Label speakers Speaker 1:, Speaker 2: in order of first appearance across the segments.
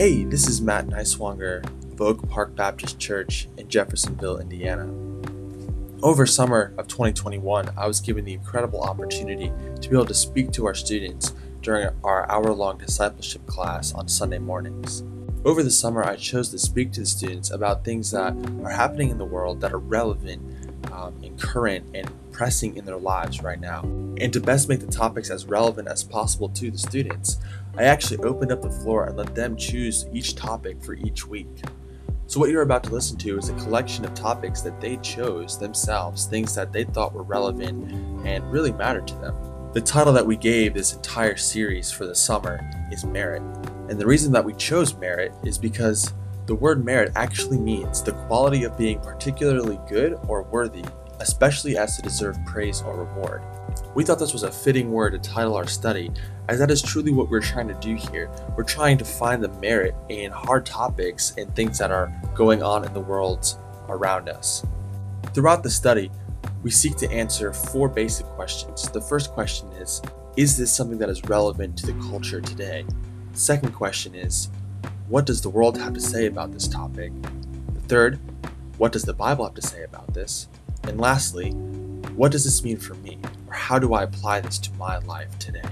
Speaker 1: Hey, this is Matt Nicewonger of Oak Park Baptist Church in Jeffersonville, Indiana. Over summer of 2021, I was given the incredible opportunity to be able to speak to our students during our hour long discipleship class on Sunday mornings. Over the summer, I chose to speak to the students about things that are happening in the world that are relevant um, and current and pressing in their lives right now. And to best make the topics as relevant as possible to the students, I actually opened up the floor and let them choose each topic for each week. So, what you're about to listen to is a collection of topics that they chose themselves, things that they thought were relevant and really mattered to them. The title that we gave this entire series for the summer is Merit. And the reason that we chose merit is because the word merit actually means the quality of being particularly good or worthy, especially as to deserve praise or reward. We thought this was a fitting word to title our study, as that is truly what we're trying to do here. We're trying to find the merit in hard topics and things that are going on in the world around us. Throughout the study, we seek to answer four basic questions. The first question is Is this something that is relevant to the culture today? Second question is, what does the world have to say about this topic? The third, what does the Bible have to say about this? And lastly, what does this mean for me? Or how do I apply this to my life today?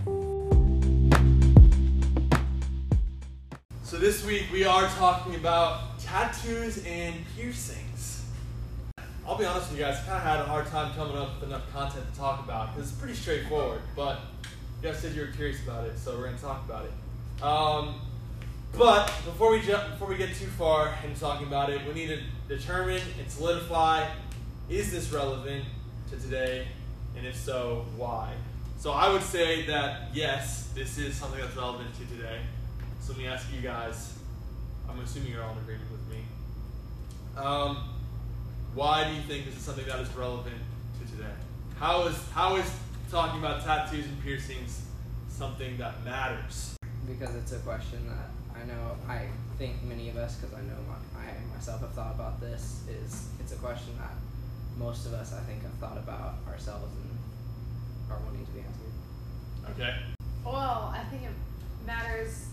Speaker 2: So this week we are talking about tattoos and piercings. I'll be honest with you guys, I kind of had a hard time coming up with enough content to talk about because it's pretty straightforward. But you guys said you were curious about it, so we're going to talk about it. Um, but before we jump, before we get too far into talking about it, we need to determine and solidify: is this relevant to today, and if so, why? So I would say that yes, this is something that's relevant to today. So let me ask you guys. I'm assuming you're all in agreement with me. Um, why do you think this is something that is relevant to today? How is how is talking about tattoos and piercings something that matters?
Speaker 3: because it's a question that I know I think many of us, because I know my, I myself have thought about this, is it's a question that most of us I think have thought about ourselves are wanting to be answered.
Speaker 2: Okay.
Speaker 4: Well, I think it matters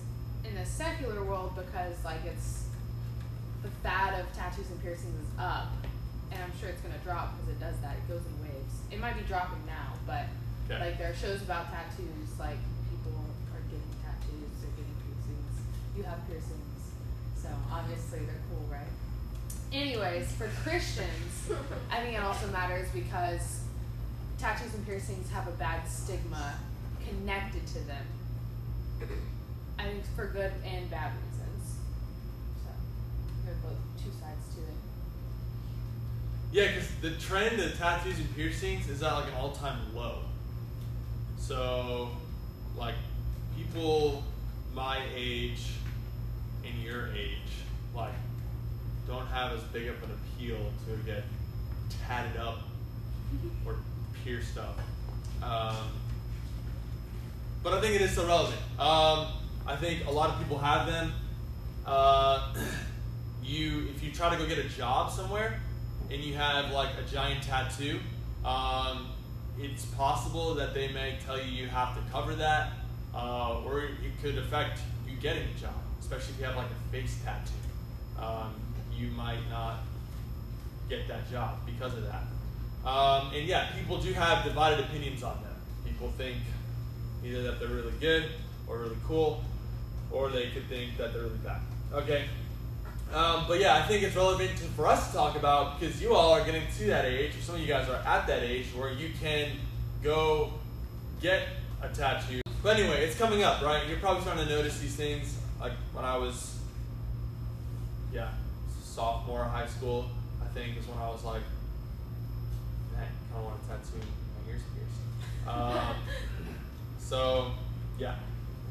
Speaker 4: in the secular world because like it's the fad of tattoos and piercings is up, and I'm sure it's gonna drop because it does that. It goes in waves. It might be dropping now, but
Speaker 2: Okay.
Speaker 4: like there are shows about tattoos. Like people are getting tattoos, they're getting piercings. You have piercings, so obviously they're cool, right? Anyways, for Christians, I think it also matters because tattoos and piercings have a bad stigma connected to them. I think for good and bad reasons. So there are both two sides to it.
Speaker 2: Yeah, because the trend of tattoos and piercings is at like an all-time low. So, like, people my age and your age, like, don't have as big of an appeal to get tatted up or up. Um, but I think it is still relevant. Um, I think a lot of people have them. Uh, you, if you try to go get a job somewhere and you have like a giant tattoo, um, it's possible that they may tell you you have to cover that, uh, or it could affect you getting a job, especially if you have like a face tattoo. Um, you might not get that job because of that. Um, and yeah, people do have divided opinions on them. People think either that they're really good or really cool, or they could think that they're really bad. Okay. Um, but yeah, I think it's relevant to, for us to talk about because you all are getting to that age, or some of you guys are at that age where you can go get a tattoo. But anyway, it's coming up, right? You're probably starting to notice these things. Like when I was, yeah, sophomore high school, I think is when I was like, I want to tattoo my ears pierced. Um, so yeah,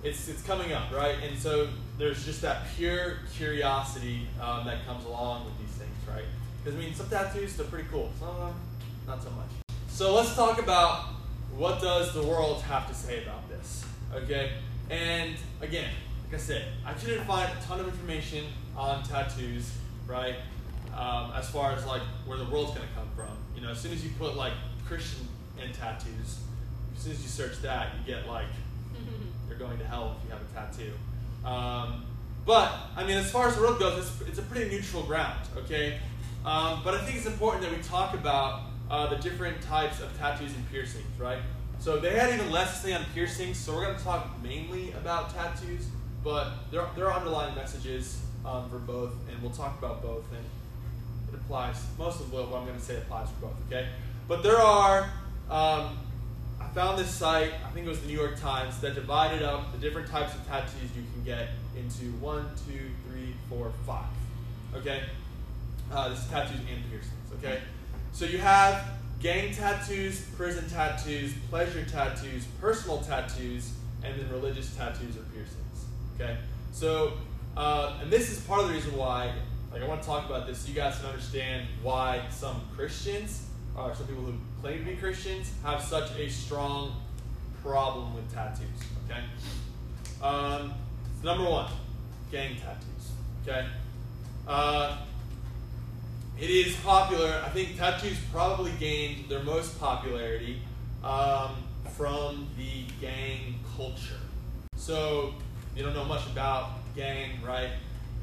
Speaker 2: it's it's coming up, right? And so there's just that pure curiosity um, that comes along with these things, right? Because I mean, some tattoos they're pretty cool, some of them not so much. So let's talk about what does the world have to say about this, okay? And again, like I said, I couldn't find a ton of information on tattoos, right? Um, as far as like where the world's gonna come from. You know, as soon as you put like Christian in tattoos, as soon as you search that, you get like you're going to hell if you have a tattoo. Um, But I mean, as far as the world goes, it's, it's a pretty neutral ground, okay? Um, but I think it's important that we talk about uh, the different types of tattoos and piercings, right? So they had even less to say on piercings, so we're going to talk mainly about tattoos, but there, there are underlying messages um, for both, and we'll talk about both, and applies, most of what I'm going to say applies for both, okay? But there are, um, I found this site, I think it was the New York Times, that divided up the different types of tattoos you can get into one, two, three, four, five, okay? Uh, this is tattoos and piercings, okay? So you have gang tattoos, prison tattoos, pleasure tattoos, personal tattoos, and then religious tattoos or piercings, okay? So, uh, and this is part of the reason why, like, I want to talk about this so you guys can understand why some Christians, or some people who claim to be Christians, have such a strong problem with tattoos, okay? Um, number one, gang tattoos, okay? Uh, it is popular. I think tattoos probably gained their most popularity um, from the gang culture. So you don't know much about gang, right?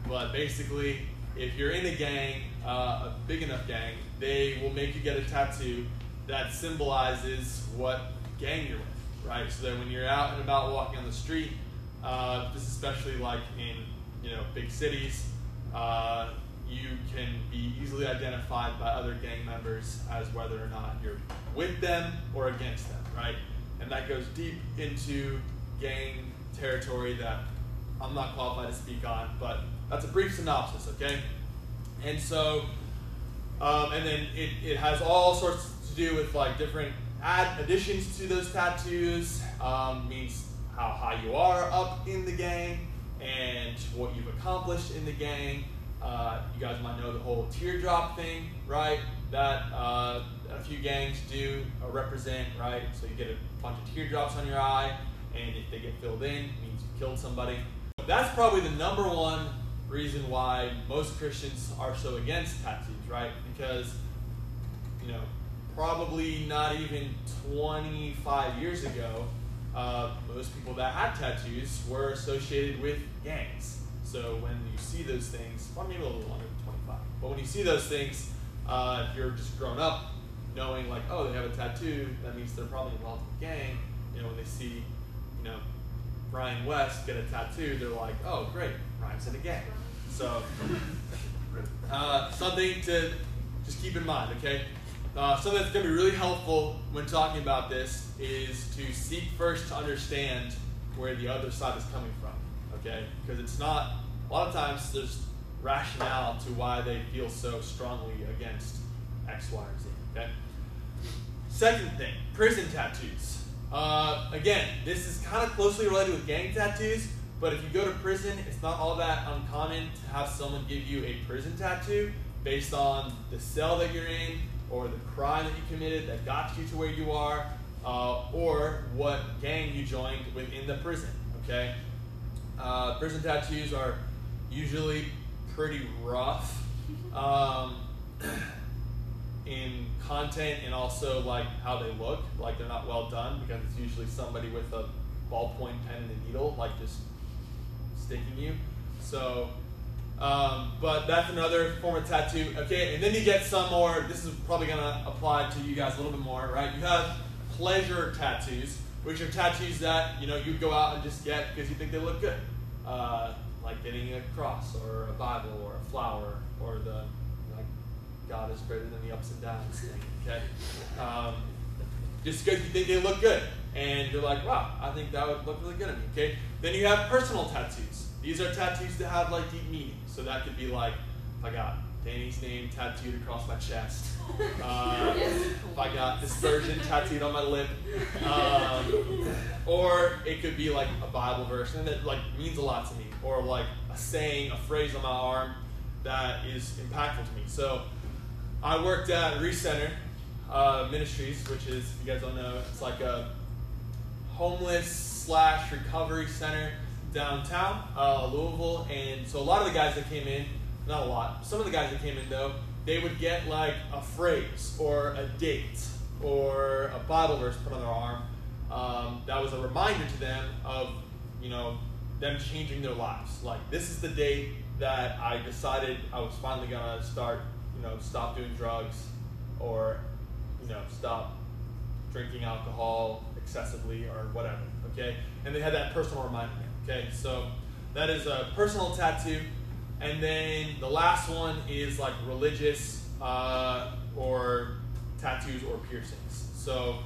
Speaker 2: But basically, if you're in a gang, uh, a big enough gang, they will make you get a tattoo that symbolizes what gang you're with, right? So that when you're out and about walking on the street, uh, this especially like in you know big cities, uh, you can be easily identified by other gang members as whether or not you're with them or against them, right? And that goes deep into gang territory that I'm not qualified to speak on, but that's a brief synopsis, okay? And so, um, and then it, it has all sorts to do with like different add additions to those tattoos, um, means how high you are up in the gang and what you've accomplished in the gang. Uh, you guys might know the whole teardrop thing, right? That uh, a few gangs do uh, represent, right? So you get a bunch of teardrops on your eye, and if they get filled in, it means you killed somebody. That's probably the number one reason why most Christians are so against tattoos, right? Because, you know, probably not even 25 years ago, uh, most people that had tattoos were associated with gangs. So when you see those things, well, maybe a little longer than 25, but when you see those things, uh, if you're just grown up knowing like, oh, they have a tattoo, that means they're probably involved in a gang. You know, when they see, you know, Brian West get a tattoo, they're like, oh, great, Brian's in a gang. So uh, something to just keep in mind, okay? Uh, something that's going to be really helpful when talking about this is to seek first to understand where the other side is coming from, okay? Because it's not, a lot of times there's rationale to why they feel so strongly against X, Y, or Z, okay? Second thing, prison tattoos. Uh, again, this is kind of closely related with gang tattoos, but if you go to prison, it's not all that uncommon to have someone give you a prison tattoo based on the cell that you're in, or the crime that you committed that got you to where you are, uh, or what gang you joined within the prison. Okay, uh, prison tattoos are usually pretty rough um, in content and also like how they look. Like they're not well done because it's usually somebody with a ballpoint pen and a needle, like just sticking you. So um, but that's another form of tattoo. Okay, and then you get some more, this is probably going to apply to you guys a little bit more, right? You have pleasure tattoos, which are tattoos that, you know, you go out and just get because you think they look good. Uh, like getting a cross or a Bible or a flower or the, like, God is greater than the ups and downs thing, okay? Um, just because you think they look good. And you're like, wow, I think that would look really good on me, okay? Then you have personal tattoos. These are tattoos that have like deep meaning. So that could be like, if I got Danny's name tattooed across my chest, uh, if I got dispersion tattooed on my lip, um, or it could be like a Bible verse and that like means a lot to me, or like a saying, a phrase on my arm that is impactful to me. So I worked at Recenter uh, Ministries, which is, if you guys don't know, it's like a homeless slash recovery center downtown uh, Louisville, and so a lot of the guys that came in, not a lot, some of the guys that came in though, they would get like a phrase or a date or a Bible verse put on their arm. Um, that was a reminder to them of, you know, them changing their lives. Like this is the date that I decided I was finally gonna start, you know, stop doing drugs, or, you know, stop drinking alcohol excessively or whatever. Okay, and they had that personal reminder. Okay, so that is a personal tattoo, and then the last one is like religious uh, or tattoos or piercings. So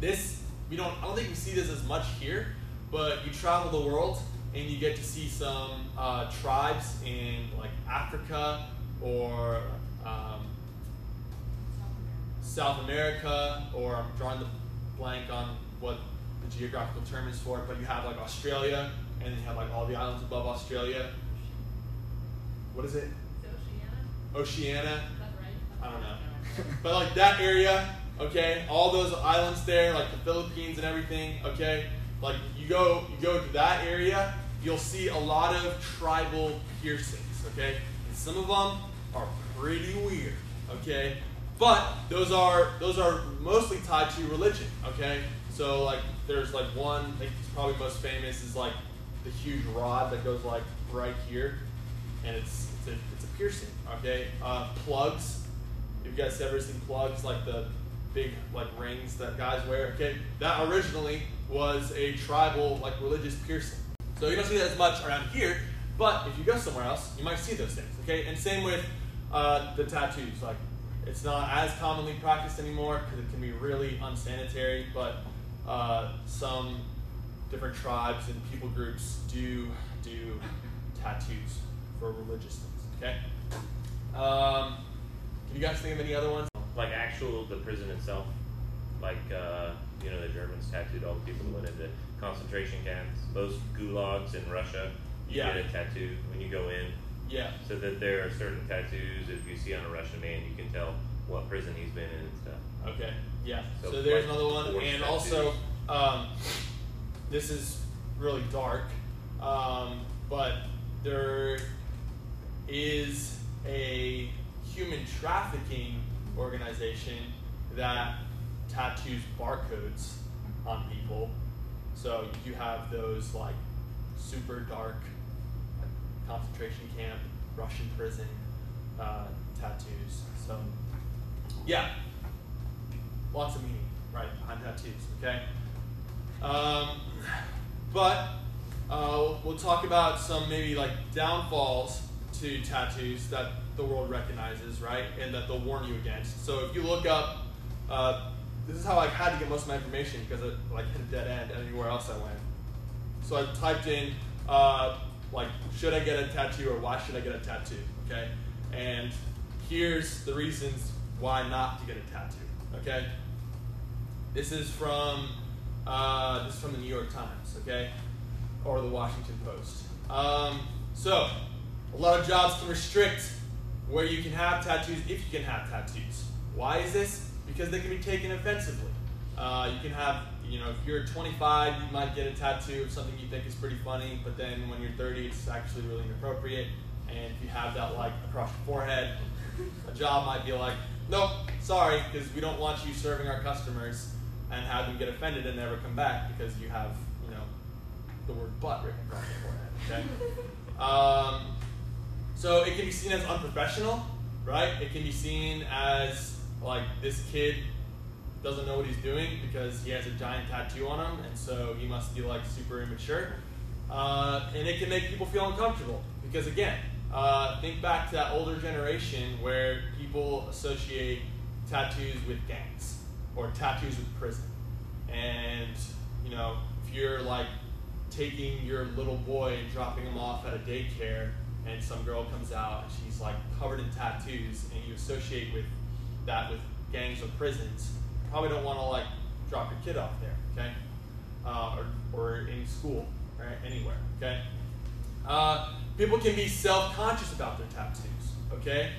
Speaker 2: this we don't. I don't think we see this as much here, but you travel the world and you get to see some uh, tribes in like Africa or um, South America, or I'm drawing the blank on what the geographical term is for it, but you have like Australia, and then you have like all the islands above Australia. What is it? Oceania. I don't know. But like that area, okay, all those islands there, like the Philippines and everything, okay, like you go you go to that area, you'll see a lot of tribal piercings, okay? And some of them are pretty weird, okay? But those are those are mostly tied to religion, okay? So like there's like one, I think it's probably most famous is like the huge rod that goes like right here, and it's it's a, it's a piercing, okay? Uh, plugs. If you guys ever seen plugs, like the big like rings that guys wear, okay? That originally was a tribal like religious piercing. So you don't see that as much around here, but if you go somewhere else, you might see those things, okay? And same with uh, the tattoos. Like it's not as commonly practiced anymore because it can be really unsanitary, but uh, some different tribes and people groups do do tattoos for religious things. Okay. Um, can you guys think of any other ones?
Speaker 5: Like actual the prison itself, like uh, you know the Germans tattooed all the people that went into concentration camps. Most gulags in Russia, you
Speaker 2: Yeah.
Speaker 5: get a tattoo when you go in,
Speaker 2: Yeah.
Speaker 5: so that there are certain tattoos. If you see on a Russian man, you can tell what prison he's been in and stuff.
Speaker 2: Okay. Yeah. So,
Speaker 5: So,
Speaker 2: there's
Speaker 5: like,
Speaker 2: another one, and also um, this is really dark, um, but there is a human trafficking organization that tattoos barcodes on people. So you have those like super dark like, concentration camp, Russian prison uh, tattoos. So yeah, lots of meaning right behind tattoos. Okay, um, but uh, we'll talk about some maybe like downfalls to tattoos that the world recognizes, right, and that they'll warn you against. So if you look up, uh, this is how I had to get most of my information because it like hit a dead end anywhere else I went. So I typed in uh, like should I get a tattoo or why should I get a tattoo? Okay, and here's the reasons why not to get a tattoo. Okay, this is from uh, this is from the New York Times. Okay, or the Washington Post. Um, so a lot of jobs can restrict where you can have tattoos if you can have tattoos. Why is this? Because they can be taken offensively. Uh, you can have, you know, if you're 25, you might get a tattoo of something you think is pretty funny, but then when you're 30, it's actually really inappropriate. And if you have that like across your forehead, a job might be like, nope, sorry, because we don't want you serving our customers and have them get offended and never come back because you have, you know, the word butt written across your forehead. Okay. Um, so it can be seen as unprofessional, right? It can be seen as like this kid doesn't know what he's doing because he has a giant tattoo on him, and so he must be like super immature. Uh, and it can make people feel uncomfortable because again, uh, think back to that older generation where people associate tattoos with gangs or tattoos with prison, and you know if you're like taking your little boy and dropping him off at a daycare and some girl comes out and she's like covered in tattoos and you associate with that with gangs or prisons you probably don't want to like drop your kid off there okay? Uh, or, or in school right? Anywhere okay? Uh, people can be self-conscious about their tattoos okay?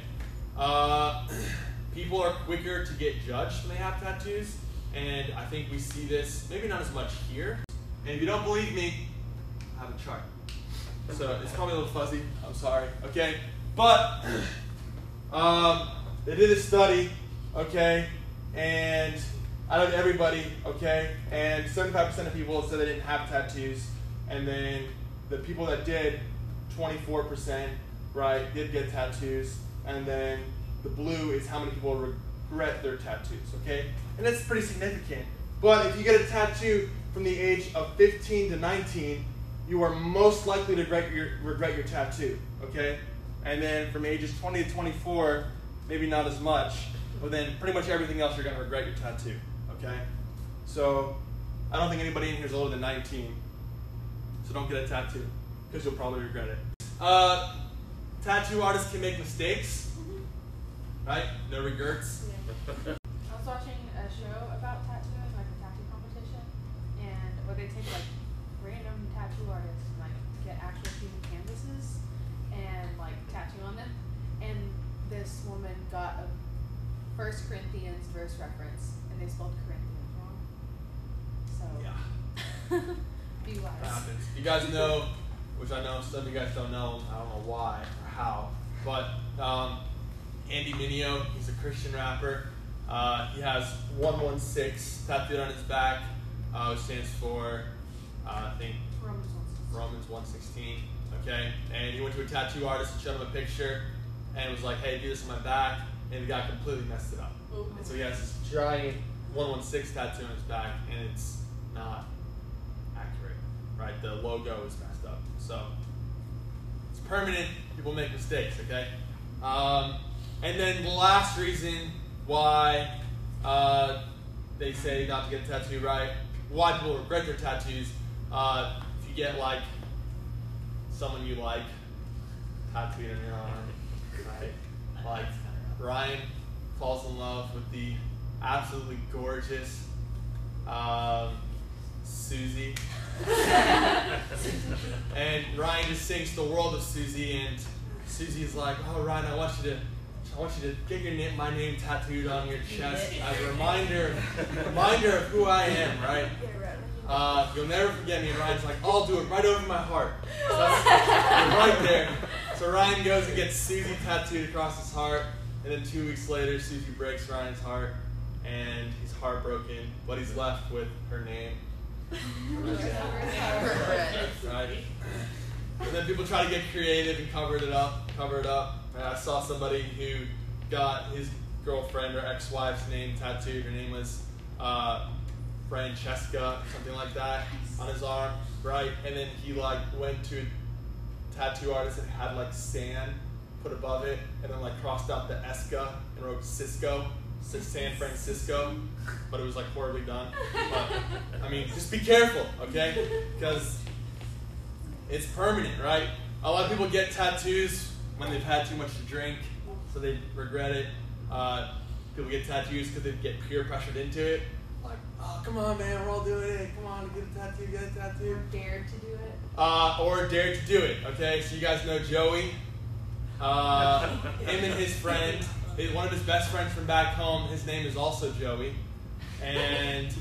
Speaker 2: Uh, people are quicker to get judged when they have tattoos and i think we see this maybe not as much here and if you don't believe me i have a chart so it's probably a little fuzzy. I'm sorry. Okay, but um, they did a study. Okay, and out of everybody, okay, and 75% of people said they didn't have tattoos, and then the people that did 24%, right, did get tattoos, and then the blue is how many people regret their tattoos, okay? And that's pretty significant. But if you get a tattoo from the age of 15 to 19, you are most likely to regret your, regret your tattoo, okay? And then from ages 20 to 24, maybe not as much, but then pretty much everything else you're to regret your tattoo, okay? So I don't think anybody in here is older than 19, so don't get a tattoo because you'll probably regret it. Uh, tattoo artists can make mistakes, right? No regrets.
Speaker 4: Yeah. I was watching a show about tattooing, like a tattoo competition, and where they take like random tattoo artists and like get actual human canvases and like tattoo on them. And this woman got a First Corinthians verse reference, and they spelled Corinthians wrong. So
Speaker 2: Yeah.
Speaker 4: be wise.
Speaker 2: That happens. You guys know, which I know some of you guys don't know. I don't know why or how, but um, Andy Mineo. he's a Christian rapper. Uh, he has 116 tattooed on his back, uh, which stands for, uh, I think,
Speaker 4: Romans one.
Speaker 2: Romans 116. Okay, and he went to a tattoo artist and showed him a picture, and was like, "Hey, do this on my back," and the guy completely messed it up. And so he has this giant 116 tattoo on his back, and it's not accurate, right? The logo is messed up. So it's permanent. People make mistakes, okay? Um, and then the last reason why uh, they say not to get a tattoo, right? Why people regret their tattoos. Uh, if you get like someone you like tattooed on your arm, right? Like Ryan falls in love with the absolutely gorgeous um, Susie. and Ryan just sings the world of Susie, and Susie's like, "Oh, Ryan, I want you to, I want you to get your name, my name tattooed on your chest as a reminder, reminder of who I am, right? Uh, you'll never forget me." And Ryan's like, "I'll do it right over my heart." So right there. So Ryan goes and gets Susie tattooed across his heart, and then two weeks later, Susie breaks Ryan's heart, and he's heartbroken, but he's left with her name. Right. And then people try to get creative and cover it up, cover it up. I saw somebody who got his girlfriend or ex-wife's name tattooed. Her name was uh, Francesca, something like that, on his arm, right? And then he like went to a tattoo artist and had like sand put above it, and then like crossed out the Esca and wrote Cisco, Cis- San Francisco, but it was like horribly done. But I mean, just be careful, okay? Because it's permanent, right? A lot of people get tattoos when they've had too much to drink, so they regret it. Uh, people get tattoos because they get peer pressured into it. Like, oh, come on, man, we're all doing it. Come on, get a tattoo, get a tattoo.
Speaker 4: Dared to do it.
Speaker 2: Uh, or dared to do it. Okay, so you guys know Joey. Uh, him and his friend, one of his best friends from back home. His name is also Joey, and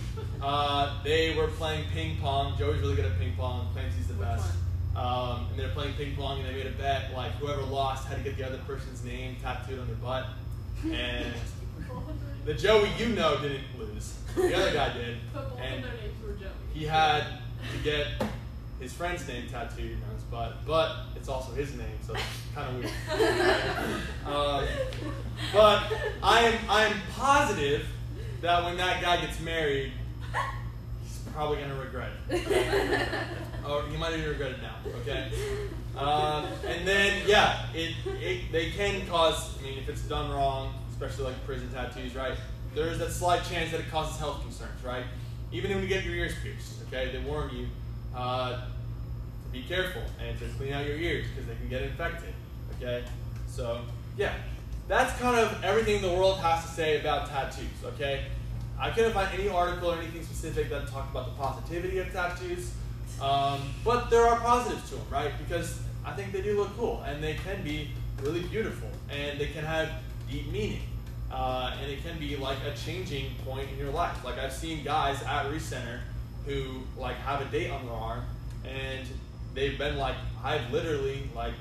Speaker 2: uh, they were playing ping pong. Joey's really good at ping pong. Claims he's the
Speaker 4: Which
Speaker 2: best. Um, and they're playing ping pong, and they made a bet like whoever lost had to get the other person's name tattooed on their butt. And the Joey you know didn't lose. The other guy did.
Speaker 6: But both
Speaker 2: And
Speaker 6: of their names were Joey.
Speaker 2: he had to get his friend's name tattooed on his butt, but it's also his name, so it's kind of weird. Um, but I am I am positive that when that guy gets married, he's probably gonna regret it. Or he might even regret it now. Okay. Um, and then yeah, it, it they can cause. I mean, if it's done wrong, especially like prison tattoos, right? There is that slight chance that it causes health concerns, right? Even when you get your ears pierced, okay, they warn you uh, to be careful and to clean out your ears because they can get infected, okay? So yeah, that's kind of everything the world has to say about tattoos, okay? I couldn't find any article or anything specific that talked about the positivity of tattoos, um, but there are positives to them, right? Because I think they do look cool and they can be really beautiful and they can have deep meaning. Uh, and it can be like a changing point in your life. Like I've seen guys at Recenter who like have a date on their arm and they've been like, I've literally like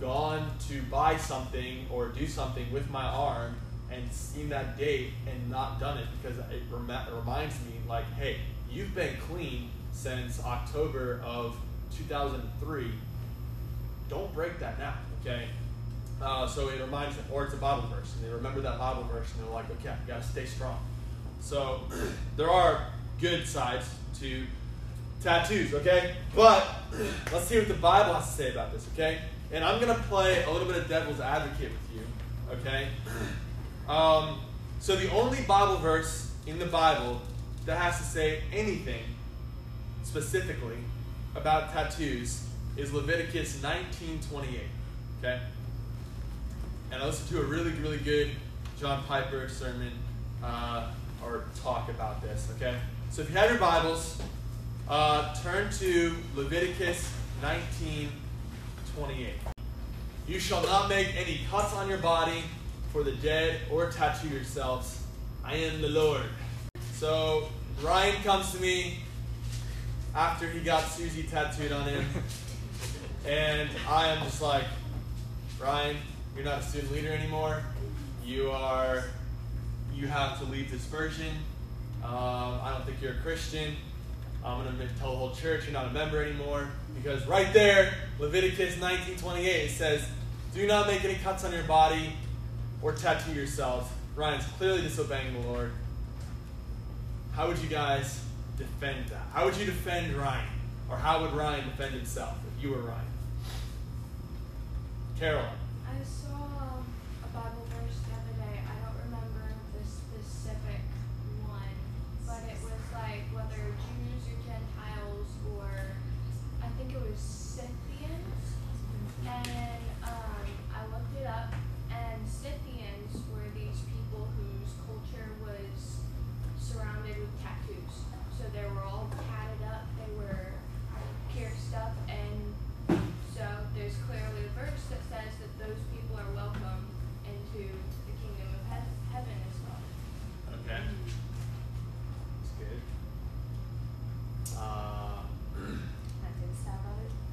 Speaker 2: gone to buy something or do something with my arm and seen that date and not done it because it rem- reminds me like, hey, you've been clean since October of 2003, don't break that now, okay? Uh, so it reminds them, or it's a Bible verse, and they remember that Bible verse, and they're like, okay, you gotta stay strong. So there are good sides to tattoos, okay? But let's see what the Bible has to say about this, okay? And I'm gonna play a little bit of devil's advocate with you, okay? Um, so the only Bible verse in the Bible that has to say anything specifically about tattoos is Leviticus 19:28. Okay, and I listened to a really, really good John Piper sermon uh, or talk about this. Okay, so if you have your Bibles, uh, turn to Leviticus 19:28. You shall not make any cuts on your body for the dead or tattoo yourselves. I am the Lord. So Ryan comes to me after he got Susie tattooed on him, and I am just like, Ryan, you're not a student leader anymore. You are, you have to leave this version. Um, I don't think you're a Christian. I'm gonna tell the whole church you're not a member anymore because right there, Leviticus 19:28 says, "Do not make any cuts on your body or tattoo yourself." Ryan's clearly disobeying the Lord. How would you guys defend that? How would you defend Ryan? Or how would Ryan defend himself if you were Ryan? Carol.
Speaker 6: I saw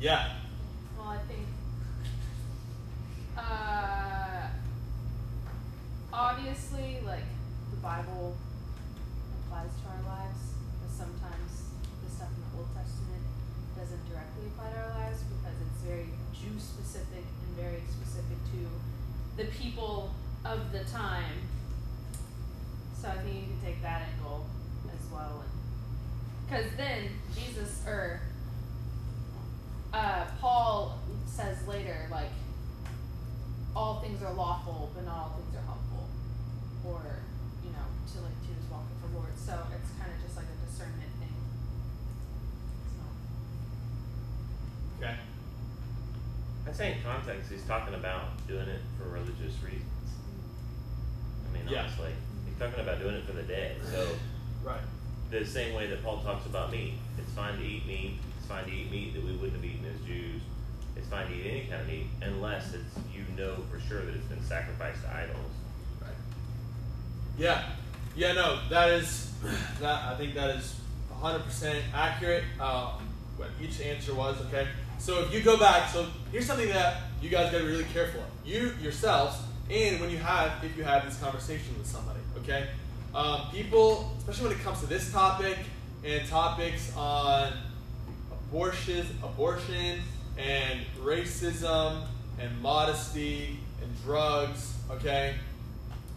Speaker 2: yeah.
Speaker 4: Well, I think uh, obviously, like the Bible applies to our lives, but sometimes the stuff in the Old Testament doesn't directly apply to our lives because it's very Jew specific and very specific to the people of the time. So I think you can take that angle as well, because then Jesus or uh, Paul says later, like, all things are lawful, but not all things are helpful. Or, you know, to like choose walk with the Lord. So it's kind of just like a discernment thing. So,
Speaker 2: Okay.
Speaker 5: I'd say in context, he's talking about doing it for religious reasons. I mean,
Speaker 2: Yeah.
Speaker 5: honestly, he's talking about doing it for the dead. So,
Speaker 2: Right.
Speaker 5: the same way that Paul talks about meat, it's fine to eat meat. Fine to eat meat that we wouldn't have eaten as Jews. It's fine to eat any kind of meat unless it's you know for sure that it's been sacrificed to idols.
Speaker 2: Right. Yeah. Yeah, no, that is that I think that is 100% accurate. Uh, what each answer was, okay? So if you go back, so here's something that you guys got to be really careful of. You yourselves, and when you have, if you have this conversation with somebody, okay? Um, people, especially when it comes to this topic and topics on abortion, abortion and racism and modesty and drugs, okay,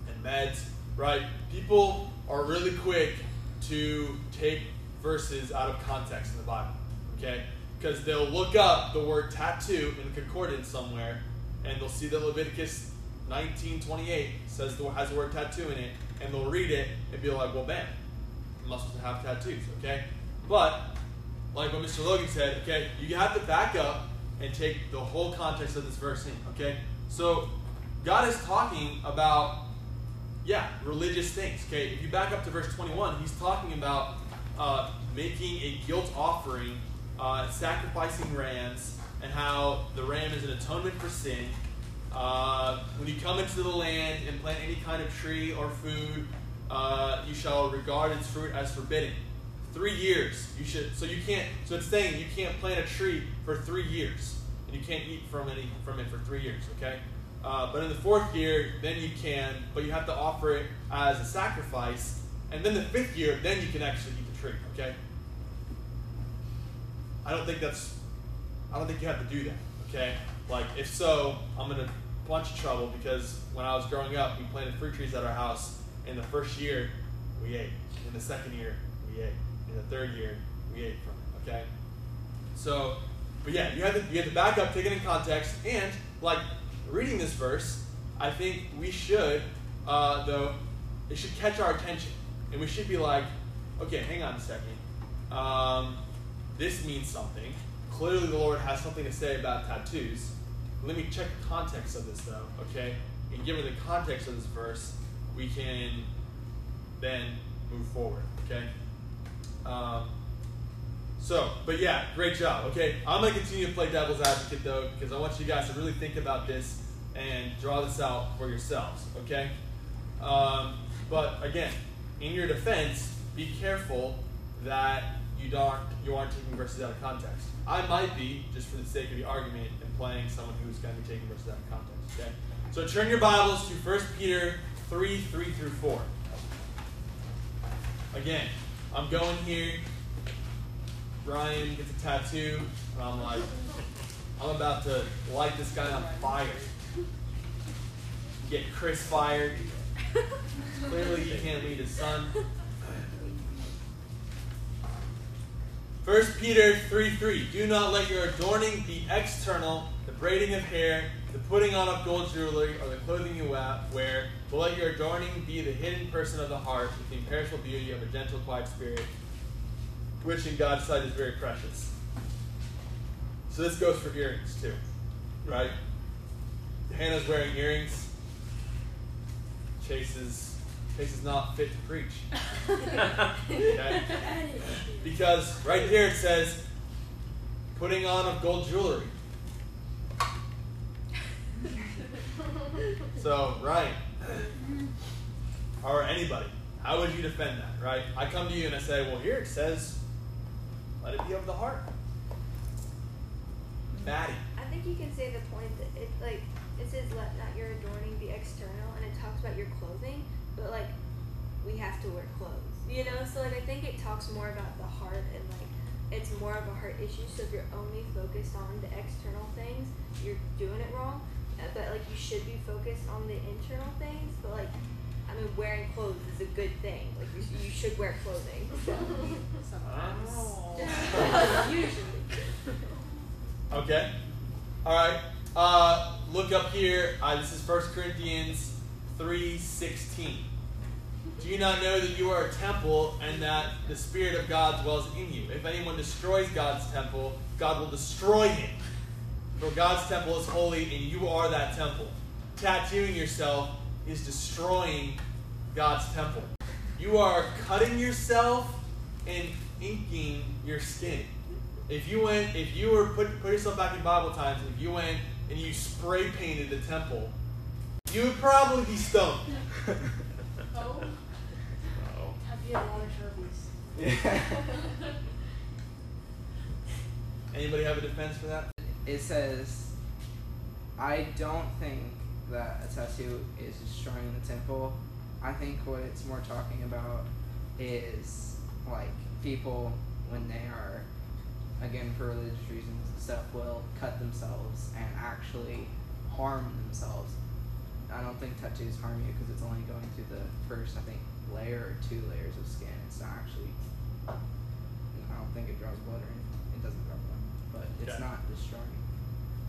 Speaker 2: and meds, right? People are really quick to take verses out of context in the Bible, okay? Because they'll look up the word tattoo in concordance somewhere, and they'll see that Leviticus 19:28 says the, has the word tattoo in it, and they'll read it and be like, "Well, man, must have tattoos," okay? But like what Mr. Logan said, okay, you have to back up and take the whole context of this verse in, okay? So God is talking about, yeah, religious things, okay? If you back up to verse 21, he's talking about uh, making a guilt offering, uh, sacrificing rams, and how the ram is an atonement for sin. Uh, when you come into the land and plant any kind of tree or food, uh, you shall regard its fruit as forbidden three years you should so you can't so it's saying you can't plant a tree for three years and you can't eat from any from it for three years okay uh, but in the fourth year then you can but you have to offer it as a sacrifice and then the fifth year then you can actually eat the tree okay i don't think that's I don't think you have to do that. Okay, like if so, I'm in a bunch of trouble because when I was growing up, we planted fruit trees at our house. In the first year, we ate. In the second year, we ate. The third year, we ate from it. Okay, so, but yeah, you have to you have to back up, take it in context, and like reading this verse, I think we should, uh, though, it should catch our attention, and we should be like, okay, hang on a second. Um, this means something. Clearly, the Lord has something to say about tattoos. Let me check the context of this, though, okay? And given the context of this verse, we can then move forward, okay? Um, so, but yeah, great job, okay? I'm to continue to play devil's advocate, though, because I want you guys to really think about this and draw this out for yourselves, okay? Um, but again, in your defense, be careful that you don't you aren't taking verses out of context. I might be, just for the sake of the argument, and playing someone who's going to be taking verses out of context. Okay. So turn your Bibles to 1 Peter three three through four. Again, I'm going here. Ryan gets a tattoo, and I'm like, I'm about to light this guy on fire. Get Chris fired. Clearly, he can't lead his son. First Peter 3 3. Do not let your adorning be external, the braiding of hair, the putting on of gold jewelry, or the clothing you wear, but let your adorning be the hidden person of the heart, with the imperishable beauty of a gentle, quiet spirit, which in God's sight is very precious. So this goes for earrings too, right? Hannah's wearing earrings. Chase is Chase is not fit to preach. Okay? Because right here it says, putting on of gold jewelry. So, right. Or anybody. How would you defend that, right? I come to you and I say, well, here it says, let it be of the heart. Maddie.
Speaker 6: I think you can say the point that it like it says let not your adorning be external and it talks about your clothing, but like we have to wear clothes. You know, so like I think it talks more about the heart and like it's more of a heart issue. So if you're only focused on the external things, you're doing it wrong. But like you should be focused on the internal things. But like, I mean, wearing clothes is a good thing. Like you, you should wear clothing. So. Usually.
Speaker 2: Okay. All right. Uh, look up here. Uh, this is 1 Corinthians 3.16. Do you not know that you are a temple and that the Spirit of God dwells in you? If anyone destroys God's temple, God will destroy him. For God's temple is holy and you are that temple. Tattooing yourself is destroying God's temple. You are cutting yourself and inking your skin. If you went, if you were put put yourself back in Bible times, if you went and you spray painted the temple, you would probably be stoned.
Speaker 4: Oh,
Speaker 5: Oh.
Speaker 4: have you had a lot of Sharpies?
Speaker 2: Anybody have a defense for that?
Speaker 3: It says, I don't think that a tattoo is destroying the temple. I think what it's more talking about is like people when they are, again for religious reasons and stuff, will cut themselves and actually harm themselves. I don't think tattoos harm you because it's only going through the first, I think, layer or two layers of skin. It's not actually. I don't think it draws blood or anything. It doesn't draw blood, but it's
Speaker 5: Yeah.
Speaker 3: not destroying.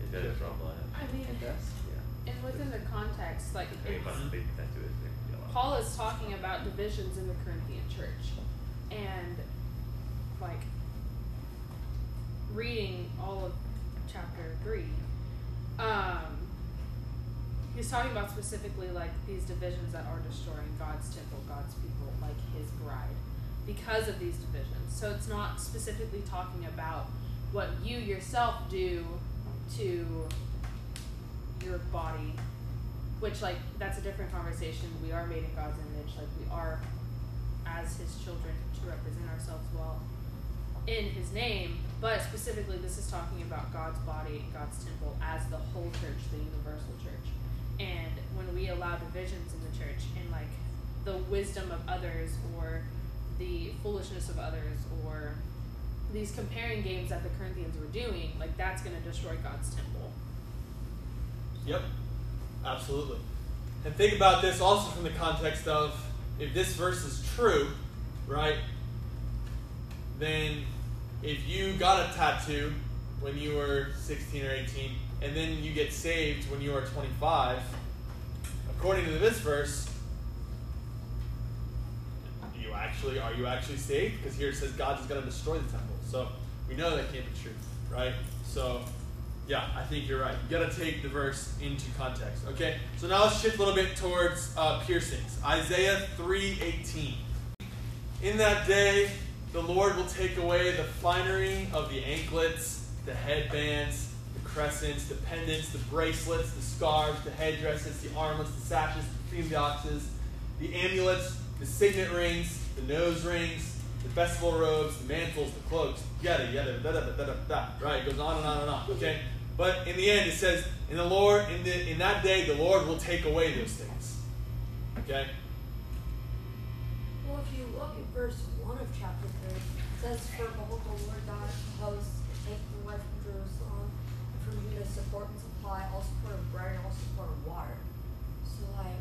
Speaker 5: It does draw blood.
Speaker 4: I mean,
Speaker 3: It does.
Speaker 5: Yeah.
Speaker 4: and within the context, like
Speaker 5: I mean,
Speaker 4: it's,
Speaker 5: my big tattoo is big. yellow.
Speaker 4: Paul is talking about divisions in the Corinthian church, and like reading all of chapter three, um, he's talking about specifically like these divisions that are destroying God's temple, God's people, like His bride, because of these divisions. So it's not specifically talking about what you yourself do to your body which like that's a different conversation. We are made in god's image. Like we are as his children to represent ourselves well in his name. But specifically this is talking about god's body and god's temple as the whole church the universal church. And when we allow divisions in the church and like the wisdom of others or the foolishness of others or these comparing games that the Corinthians were doing, like that's going to destroy God's temple.
Speaker 2: Yep, absolutely. And think about this also from the context of if this verse is true, right? Then if you got a tattoo when you were 16 or 18, and then you get saved when you are 25, according to this verse, you actually are you actually saved? Because here it says God is going to destroy the temple. So we know that can't be true, right? So yeah, I think you're right. You got to take the verse into context. Okay, so now let's shift a little bit towards uh, piercings. Isaiah 3:18. In that day, the Lord will take away the finery of the anklets, the headbands, the crescents, the pendants, the bracelets, the scarves, the headdresses, the armlets, the sashes, the fealboxes, the amulets, the signet rings, the nose rings, the festival robes, the mantles, the cloaks, yada yada da da da da da. Right, it goes on and on and on. Okay, but in the end, it says, "In the Lord, in the in that day, the Lord will take away those things." Okay.
Speaker 7: Well, if you look at verse 1 of chapter 3, it says, For behold, the Lord God of hosts take away from Jerusalem and from Judah support and supply, all support of bread and all support of water. So, like,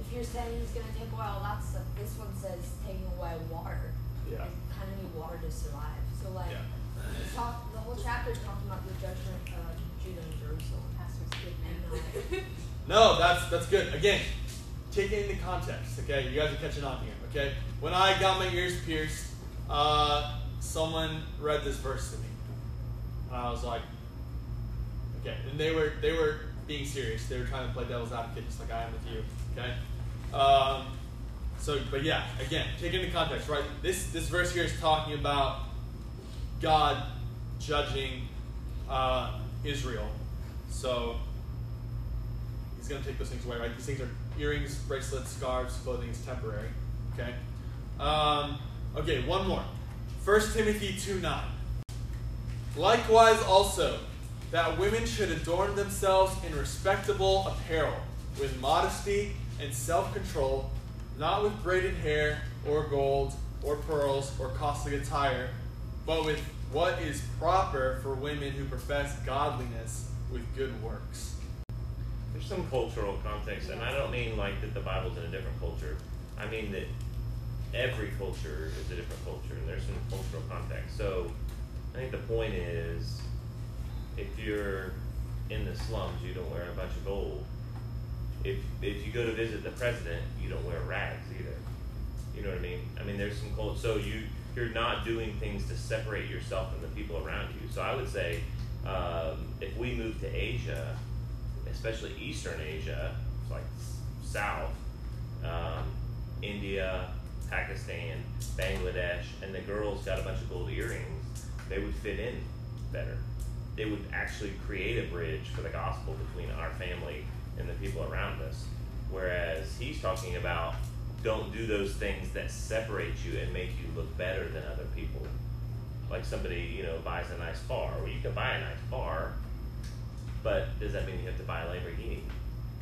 Speaker 7: if you're saying he's going to take away all that stuff, this one says taking away water.
Speaker 2: Yeah.
Speaker 7: You kind of need water to survive. So, like,
Speaker 2: Yeah.
Speaker 7: it's talk, the whole chapter is talking about the judgment of Judah and Jerusalem.
Speaker 4: Pastor's good
Speaker 7: And, uh,
Speaker 2: No, that's that's good. Again, take it into context. Okay, you guys are catching on here. Okay, when I got my ears pierced, uh, someone read this verse to me, and I was like, okay. And they were they were being serious. They were trying to play devil's advocate, just like I am with you. Okay. Um, so, but yeah, again, take into context, right? This this verse here is talking about God judging uh, Israel. So he's going to take those things away, right? These things are earrings, bracelets, scarves, clothing is temporary. Okay. Um, okay, one more. 1 Timothy 2 9. Likewise, also, that women should adorn themselves in respectable apparel, with modesty and self control, not with braided hair, or gold, or pearls, or costly attire, but with what is proper for women who profess godliness with good works.
Speaker 5: There's some cultural context, and I don't mean like that the Bible's in a different culture. I mean that every culture is a different culture, and there's some cultural context. So I think the point is, if you're in the slums, you don't wear a bunch of gold. If if you go to visit the president, you don't wear rags either. You know what I mean? I mean, there's some culture. So you you're not doing things to separate yourself from the people around you. So I would say, um, if we move to Asia, especially Eastern Asia, like South, um, India, Pakistan, Bangladesh, and the girls got a bunch of gold earrings, they would fit in better. They would actually create a bridge for the gospel between our family and the people around us. Whereas he's talking about don't do those things that separate you and make you look better than other people. Like somebody, you know, buys a nice car. Well, you can buy a nice car, but does that mean you have to buy a Lamborghini?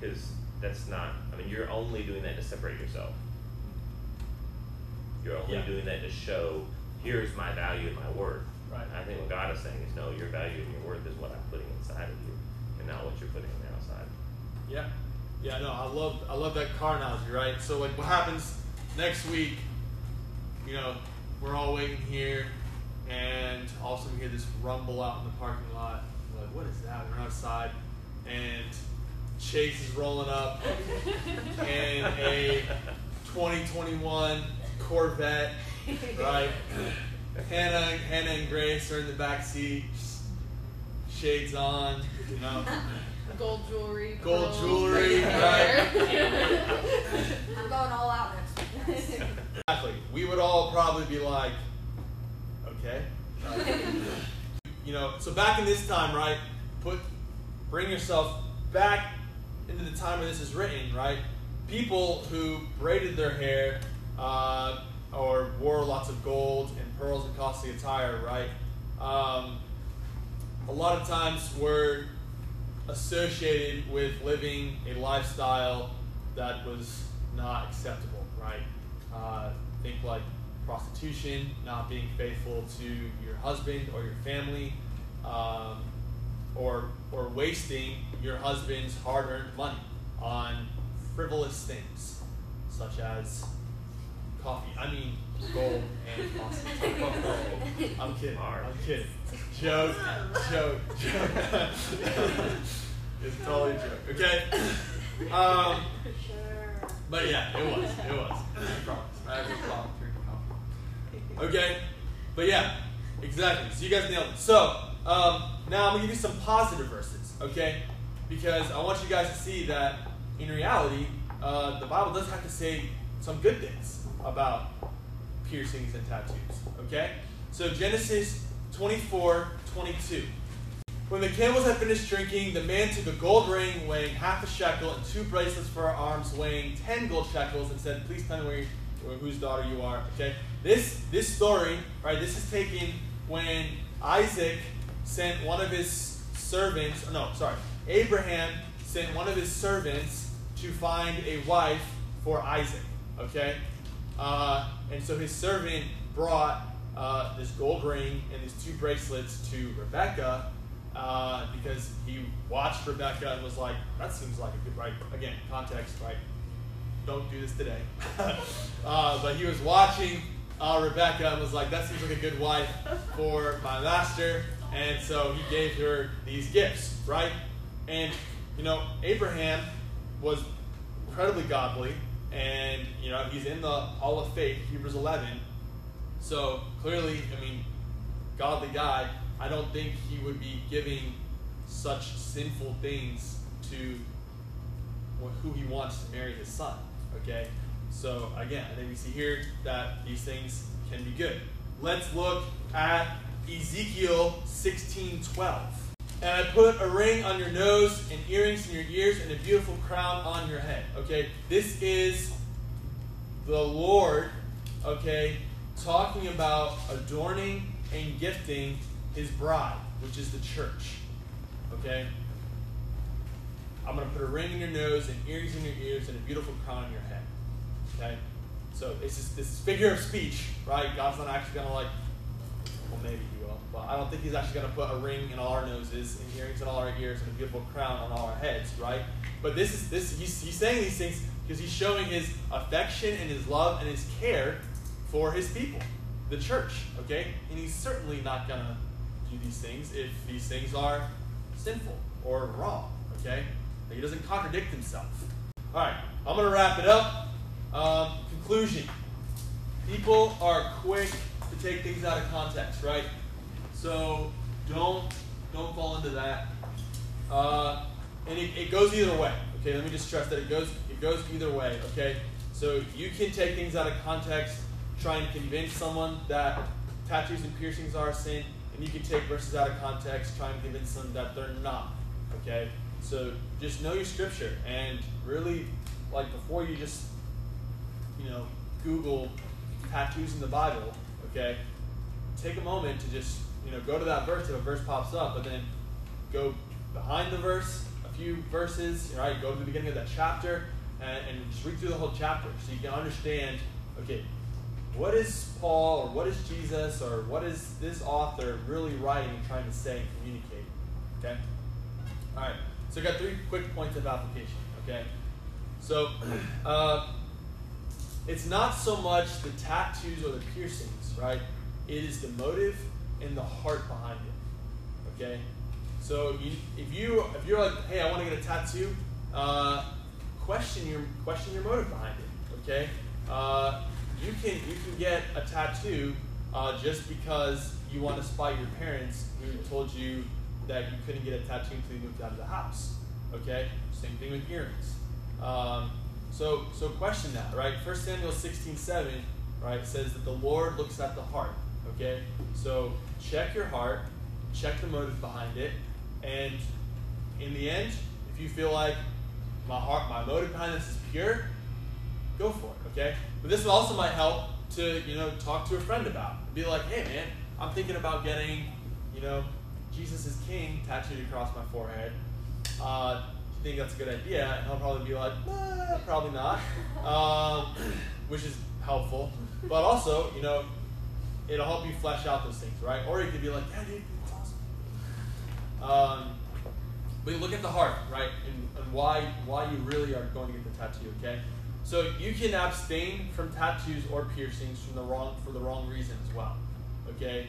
Speaker 5: Because that's not. I mean, you're only doing that to separate yourself. You're only
Speaker 2: Yeah.
Speaker 5: doing that to show, here's my value and my worth.
Speaker 2: Right.
Speaker 5: I think what God is saying is, no, your value and your worth is what I'm putting inside of you, and not what you're putting on the outside.
Speaker 2: Yeah, yeah, no, I love I love that car analogy, right? So like, what happens next week? You know, we're all waiting here, and all of a sudden we hear this rumble out in the parking lot. We're like, what is that? We're outside, and Chase is rolling up in a 2021 Corvette, right? Hannah, Hannah and Grace are in the back seat, shades on, you know.
Speaker 4: Gold jewelry.
Speaker 2: Gold jewelry,
Speaker 4: bracelet.
Speaker 7: I'm going all out next week.
Speaker 2: Exactly. We would all probably be like, okay. you know, so back in this time, right? Put, bring yourself back into the time where this is written, right? People who braided their hair uh, or wore lots of gold and pearls and costly attire, right? Um, a lot of times were associated with living a lifestyle that was not acceptable, right? Uh, think like prostitution, not being faithful to your husband or your family, um, or or wasting your husband's hard-earned money on frivolous things such as coffee. I mean, gold and coffee. I'm kidding. I'm kidding. Joke, joke, joke. it's totally a joke. Okay. Um, but yeah, it was. It was. I promise. I have problem drinking coffee. Okay. But yeah, exactly. So you guys nailed it. So um, now I'm gonna give you some positive verses. Okay, because I want you guys to see that in reality, uh, the Bible does have to say some good things about piercings and tattoos. Okay. So Genesis 24, 22. When the camels had finished drinking, the man took a gold ring weighing half a shekel and two bracelets for her arms weighing ten gold shekels and said, "Please tell me where whose daughter you are." Okay, this this story, right? This is taken when Isaac sent one of his servants. No, sorry, Abraham sent one of his servants to find a wife for Isaac. Okay, uh, and so his servant brought uh, this gold ring and these two bracelets to Rebecca uh, because he watched Rebecca and was like, that seems like a good, right? Again, context, right? Don't do this today. uh, but he was watching uh, Rebecca and was like, that seems like a good wife for my master. And so he gave her these gifts, right? And, you know, Abraham was incredibly godly. And, you know, he's in the Hall of Faith, Hebrews 11. So clearly, I mean, godly guy, I don't think he would be giving such sinful things to who he wants to marry his son. Okay? So again, I think we see here that these things can be good. Let's look at Ezekiel 16:12. And I put a ring on your nose and earrings in your ears and a beautiful crown on your head. Okay? This is the Lord, okay, talking about adorning and gifting his bride, which is the church. Okay? I'm going to put a ring in your nose and earrings in your ears and a beautiful crown on your head. Okay? So this is this is figure of speech, right? God's not actually going to like, well, maybe he will, but I don't think he's actually going to put a ring in all our noses and earrings in all our ears and a beautiful crown on all our heads, right? But this is this he's, he's saying these things because he's showing his affection and his love and his care for his people, the church. Okay, and he's certainly not going to do these things if these things are sinful or wrong. Okay, he doesn't contradict himself. All right, I'm going to wrap it up. Um, conclusion: People are quick to take things out of context, right? So don't don't fall into that. Uh, and it, it goes either way. Okay, let me just stress that it goes it goes either way. Okay, so you can take things out of context, try and convince someone that tattoos and piercings are a sin, and you can take verses out of context, try and convince them that they're not. Okay, so just know your scripture and really, like before you just you know Google tattoos in the Bible. Okay, take a moment to just you know go to that verse if a verse pops up, but then go behind the verse a few verses. Right, go to the beginning of that chapter and, and just read through the whole chapter so you can understand. Okay, what is Paul or what is Jesus or what is this author really writing and trying to say and communicate? Okay. All right. So I got three quick points of application. Okay. So. Uh, it's not so much the tattoos or the piercings, right? It is the motive and the heart behind it. Okay, so you, if you if you're like, hey, I want to get a tattoo, uh, question your question your motive behind it. Okay, uh, you can you can get a tattoo uh, just because you want to spite your parents who told you that you couldn't get a tattoo until you moved out of the house. Okay, same thing with earrings. Um, so, so question that, right? 1 Samuel 16, 7, right, says that the Lord looks at the heart, okay? So check your heart, check the motive behind it, and in the end, if you feel like my heart, my motive behind this is pure, go for it, okay? But this also might help to, you know, talk to a friend about. Be like, hey man, I'm thinking about getting, you know, Jesus is King tattooed across my forehead. Uh, you think that's a good idea, and he'll probably be like, nah, probably not, um, which is helpful. but also, you know, it'll help you flesh out those things, right? Or you could be like, yeah, dude, it's awesome. Um, but look at the heart, right? And, and why why you really are going to get the tattoo, okay? So you can abstain from tattoos or piercings from the wrong for the wrong reason as well. Okay?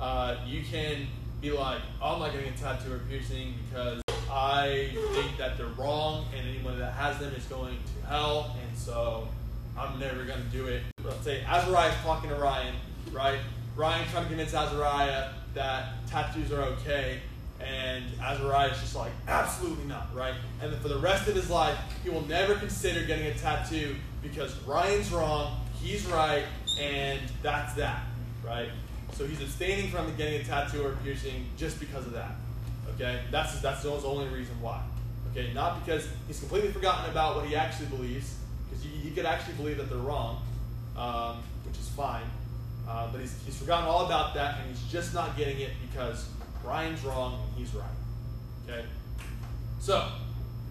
Speaker 2: Uh, you can be like, oh, I'm not getting a tattoo or piercing because I think that they're wrong and anyone that has them is going to hell, and so I'm never gonna do it. Let's say Azariah is talking to Ryan, right? Ryan trying to convince Azariah that tattoos are okay, and Azariah is just like, absolutely not, right? And then for the rest of his life, he will never consider getting a tattoo because Ryan's wrong, he's right, and that's that, right? So he's abstaining from getting a tattoo or piercing just because of that. Okay, that's that's the only reason why. Okay, not because he's completely forgotten about what he actually believes, because he could actually believe that they're wrong, um, which is fine. Uh, but he's, he's forgotten all about that, and he's just not getting it because Brian's wrong and he's right. Okay, so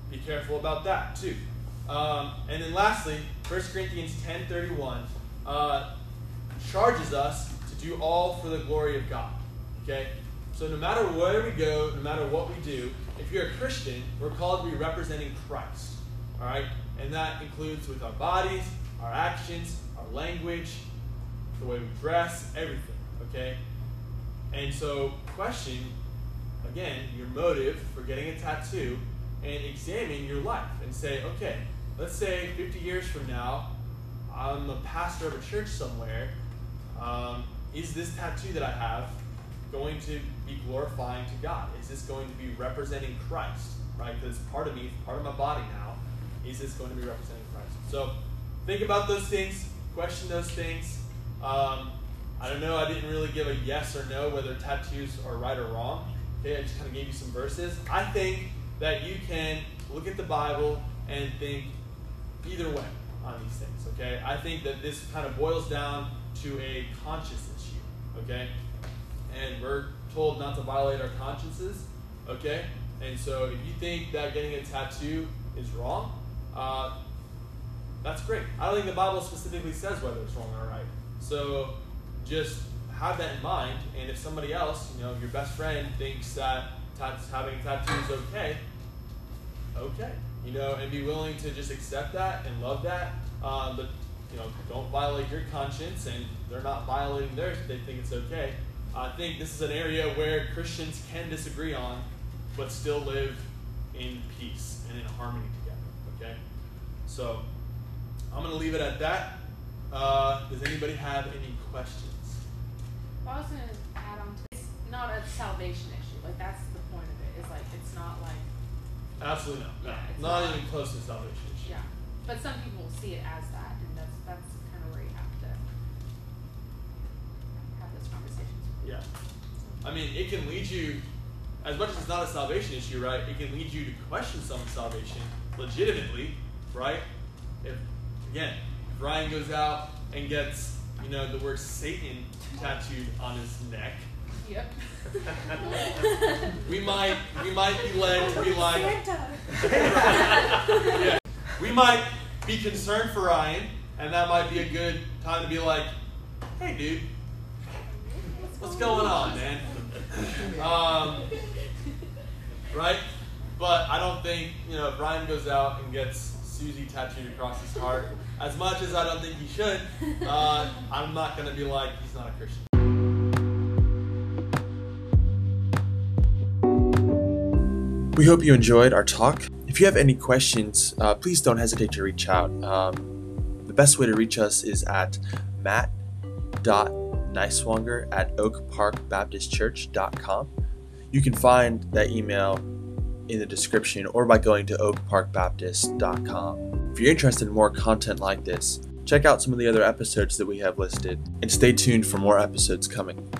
Speaker 2: be careful about that too. Um, and then lastly, 1 Corinthians 10:31 uh, charges us to do all for the glory of God. Okay, so no matter where we go, no matter what we do, if you're a Christian, we're called to be representing Christ. All right? And that includes with our bodies, our actions, our language, the way we dress, everything. Okay? And so question again your motive for getting a tattoo and examine your life and say, okay, let's say 50 years from now, I'm a pastor of a church somewhere. Um, is this tattoo that I have going to be glorifying to God? Is this going to be representing Christ? Right? Because part of me, part of my body now. Is this going to be representing Christ? So think about those things, question those things. Um, I don't know, I didn't really give a yes or no whether tattoos are right or wrong. Okay, I just kind of gave you some verses. I think that you can look at the Bible and think either way on these things. Okay, I think that this kind of boils down to a conscience issue. Okay, and we're told not to violate our consciences, okay? And so if you think that getting a tattoo is wrong, uh, that's great. I don't think the Bible specifically says whether it's wrong or right. So just have that in mind, and if somebody else, you know, your best friend thinks that having a tattoo is okay, okay, you know, and be willing to just accept that and love that. Um, but you know, don't violate your conscience, and they're not violating theirs. They think it's okay. I think this is an area where Christians can disagree on, but still live in peace and in harmony together. Okay? So, I'm going to leave it at that. Uh, does anybody have any questions?
Speaker 4: Well, I was going to add on to it's not a salvation issue. Like, that's the point of it. Is like, it's not like.
Speaker 2: Absolutely not. No.
Speaker 4: Yeah, it's
Speaker 2: not,
Speaker 4: not-
Speaker 2: even close to salvation issue.
Speaker 4: Yeah. But some people see it as that, and that's that's kind of where you have to have those conversations.
Speaker 2: Yeah. I mean, it can lead you, as much as it's not a salvation issue, right? It can lead you to question someone's salvation legitimately, right? If, again, if Ryan goes out and gets, you know, the word Satan tattooed on his neck,
Speaker 4: Yep.
Speaker 2: we might we might be led to be like yeah. we might be concerned for Ryan and that might be a good time to be like hey dude what's going on man um, right but I don't think you know if Ryan goes out and gets Susie tattooed across his heart as much as I don't think he should uh, I'm not gonna be like he's not a Christian
Speaker 1: We hope you enjoyed our talk. If you have any questions, uh, please don't hesitate to reach out. Um, the best way to reach us is at mat.nicewonger at oakparkbaptistchurch.com. You can find that email in the description or by going to oakparkbaptist.com. If you're interested in more content like this, check out some of the other episodes that we have listed and stay tuned for more episodes coming.